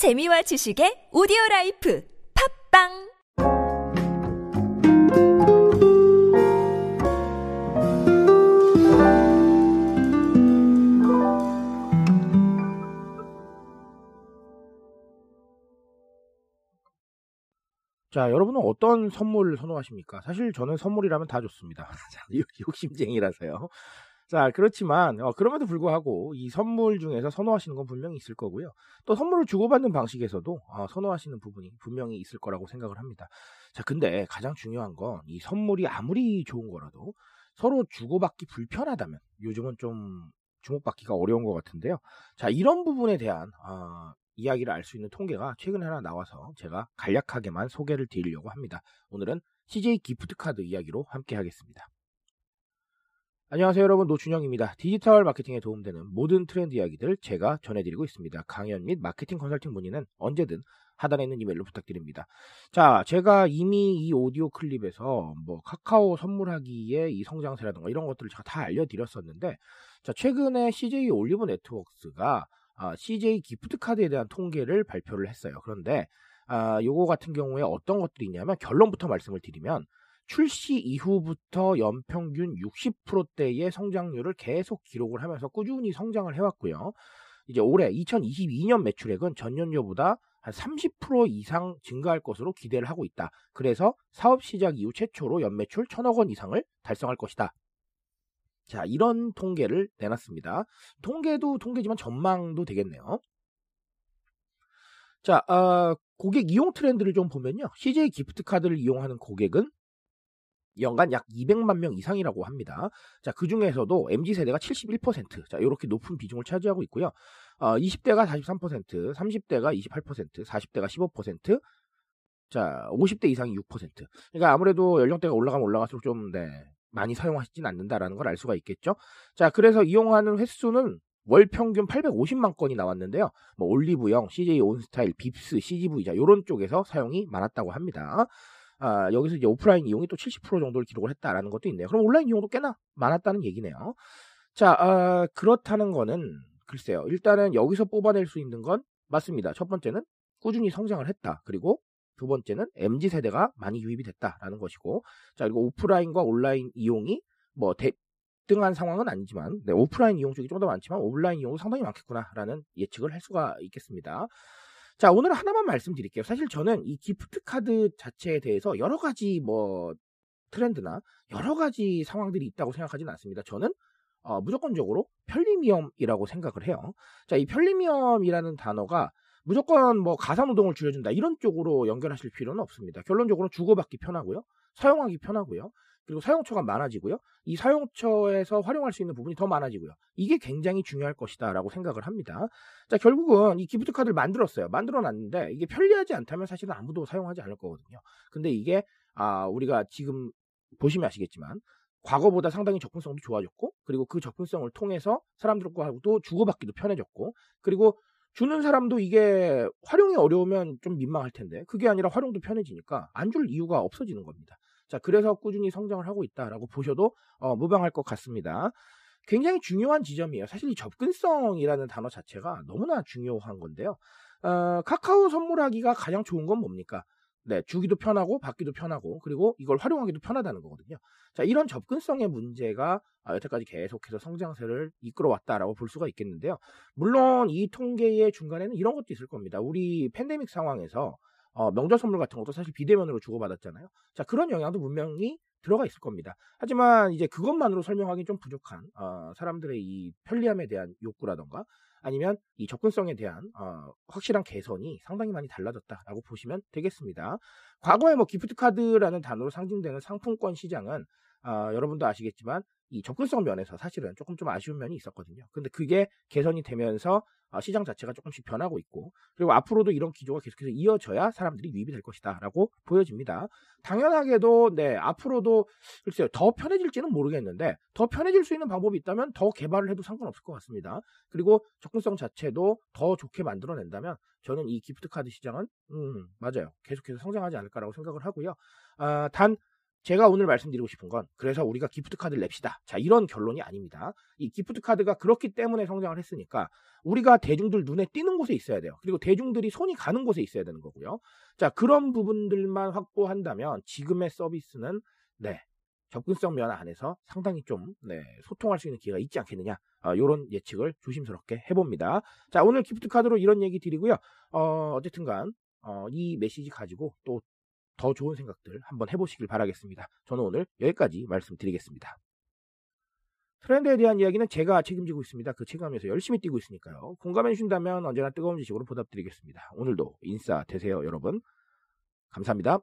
재미와 지식의 오디오 라이프 팟빵 자, 여러분은 어떤 선물 선호하십니까? 사실 저는 선물이라면 다 좋습니다. 욕심쟁이라서요. 자, 그렇지만, 어, 그럼에도 불구하고 이 선물 중에서 선호하시는 건 분명히 있을 거고요. 또 선물을 주고받는 방식에서도 어, 선호하시는 부분이 분명히 있을 거라고 생각을 합니다. 자, 근데 가장 중요한 건 이 선물이 아무리 좋은 거라도 서로 주고받기 불편하다면 요즘은 좀 주목받기가 어려운 것 같은데요. 자, 이런 부분에 대한 아, 이야기를 알 수 있는 통계가 최근에 하나 나와서 제가 간략하게만 소개를 드리려고 합니다. 오늘은 CJ 기프트 카드 이야기로 함께 하겠습니다. 안녕하세요 여러분 노준영입니다. 디지털 마케팅에 도움되는 모든 트렌드 이야기들 제가 전해드리고 있습니다. 강연 및 마케팅 컨설팅 문의는 언제든 하단에 있는 이메일로 부탁드립니다. 자, 제가 이미 이 오디오 클립에서 뭐 카카오 선물하기의 이 성장세라든가 이런 것들을 제가 다 알려드렸었는데 자, 최근에 CJ 올리브 네트워크스가 아, CJ 기프트 카드에 대한 통계를 발표를 했어요. 그런데 아, 요거 같은 경우에 어떤 것들이 있냐면 결론부터 말씀을 드리면 출시 이후부터 연평균 60%대의 성장률을 계속 기록을 하면서 꾸준히 성장을 해왔고요. 이제 올해 2022년 매출액은 전년도보다 한 30% 이상 증가할 것으로 기대를 하고 있다. 그래서 사업 시작 이후 최초로 연매출 1000억 원 이상을 달성할 것이다. 자, 이런 통계를 내놨습니다. 통계도 통계지만 전망도 되겠네요. 자, 어, 고객 이용 트렌드를 좀 보면요. CJ 기프트 카드를 이용하는 고객은 연간 약 200만 명 이상이라고 합니다. 자, 그 중에서도 MZ세대가 71%, 자, 이렇게 높은 비중을 차지하고 있고요. 어, 20대가 43%, 30대가 28%, 40대가 15%, 자, 50대 이상이 6%. 그러니까 아무래도 연령대가 올라가면 올라갈수록 좀, 네, 많이 사용하시진 않는다라는 걸 알 수가 있겠죠. 자, 그래서 이용하는 횟수는 월 평균 850만 건이 나왔는데요. 뭐 올리브영, CJ 온스타일, 빕스, CGV 자 요런 쪽에서 사용이 많았다고 합니다. 아, 여기서 이제 오프라인 이용이 또 70% 정도를 기록을 했다라는 것도 있네요. 그럼 온라인 이용도 꽤나 많았다는 얘기네요. 자, 아, 그렇다는 거는 글쎄요. 일단은 여기서 뽑아낼 수 있는 건 맞습니다. 첫 번째는 꾸준히 성장을 했다. 그리고 두 번째는 MZ 세대가 많이 유입이 됐다라는 것이고, 자 그리고 오프라인과 온라인 이용이 뭐 대등한 상황은 아니지만, 네, 오프라인 이용 쪽이 좀 더 많지만 온라인 이용도 상당히 많겠구나라는 예측을 할 수가 있겠습니다. 자 오늘 하나만 말씀드릴게요. 사실 저는 이 기프트 카드 자체에 대해서 여러 가지 뭐 트렌드나 여러 가지 상황들이 있다고 생각하지는 않습니다. 저는 어, 무조건적으로 편리미엄이라고 생각을 해요. 자, 이 편리미엄이라는 단어가 무조건 뭐 가사노동을 줄여준다 이런 쪽으로 연결하실 필요는 없습니다. 결론적으로 주고받기 편하고요. 사용하기 편하고요. 그리고 사용처가 많아지고요. 이 사용처에서 활용할 수 있는 부분이 더 많아지고요. 이게 굉장히 중요할 것이다 라고 생각을 합니다. 자, 결국은 이 기프트 카드를 만들었어요. 만들어 놨는데 이게 편리하지 않다면 사실은 아무도 사용하지 않을 거거든요. 근데 이게 아, 우리가 지금 보시면 아시겠지만 과거보다 상당히 접근성도 좋아졌고 그리고 그 접근성을 통해서 사람들과도 주고받기도 편해졌고 그리고 주는 사람도 이게 활용이 어려우면 좀 민망할 텐데 그게 아니라 활용도 편해지니까 안 줄 이유가 없어지는 겁니다. 자 그래서 꾸준히 성장을 하고 있다라고 보셔도 어, 무방할 것 같습니다. 굉장히 중요한 지점이에요. 사실 이 접근성이라는 단어 자체가 너무나 중요한 건데요. 어, 카카오 선물하기가 가장 좋은 건 뭡니까? 네, 주기도 편하고 받기도 편하고 그리고 이걸 활용하기도 편하다는 거거든요. 자, 이런 접근성의 문제가 아, 여태까지 계속해서 성장세를 이끌어왔다라고 볼 수가 있겠는데요. 물론 이 통계의 중간에는 이런 것도 있을 겁니다. 우리 팬데믹 상황에서 어, 명절 선물 같은 것도 사실 비대면으로 주고받았잖아요. 자, 그런 영향도 분명히 들어가 있을 겁니다. 하지만 이제 그것만으로 설명하기 좀 부족한 어, 사람들의 이 편리함에 대한 욕구라던가 아니면 이 접근성에 대한 어, 확실한 개선이 상당히 많이 달라졌다라고 보시면 되겠습니다. 과거에 뭐 기프트 카드라는 단어로 상징되는 상품권 시장은 어, 여러분도 아시겠지만 이 접근성 면에서 사실은 조금 좀 아쉬운 면이 있었거든요. 근데 그게 개선이 되면서 어, 시장 자체가 조금씩 변하고 있고 그리고 앞으로도 이런 기조가 계속해서 이어져야 사람들이 유입이 될 것이다라고 보여집니다. 당연하게도 네 앞으로도 글쎄요 더 편해질지는 모르겠는데 더 편해질 수 있는 방법이 있다면 더 개발을 해도 상관없을 것 같습니다. 그리고 접근성 자체도 더 좋게 만들어낸다면 저는 이 기프트 카드 시장은 음 맞아요 계속해서 성장하지 않을까라고 생각을 하고요. 아, 단 제가 오늘 말씀드리고 싶은 건 그래서 우리가 기프트 카드를 냅시다. 자, 이런 결론이 아닙니다. 이 기프트 카드가 그렇기 때문에 성장을 했으니까 우리가 대중들 눈에 띄는 곳에 있어야 돼요. 그리고 대중들이 손이 가는 곳에 있어야 되는 거고요. 자, 그런 부분들만 확보한다면 지금의 서비스는 네. 접근성 면 안에서 상당히 좀 네, 소통할 수 있는 기회가 있지 않겠느냐 어, 이런 예측을 조심스럽게 해봅니다. 자 오늘 기프트 카드로 이런 얘기 드리고요. 어, 어쨌든간 어, 이 메시지 가지고 또 더 좋은 생각들 한번 해보시길 바라겠습니다. 저는 오늘 여기까지 말씀드리겠습니다. 트렌드에 대한 이야기는 제가 책임지고 있습니다. 그 책임하면서 열심히 뛰고 있으니까요. 공감해 주신다면 언제나 뜨거운 지식으로 보답드리겠습니다. 오늘도 인싸 되세요, 여러분. 감사합니다.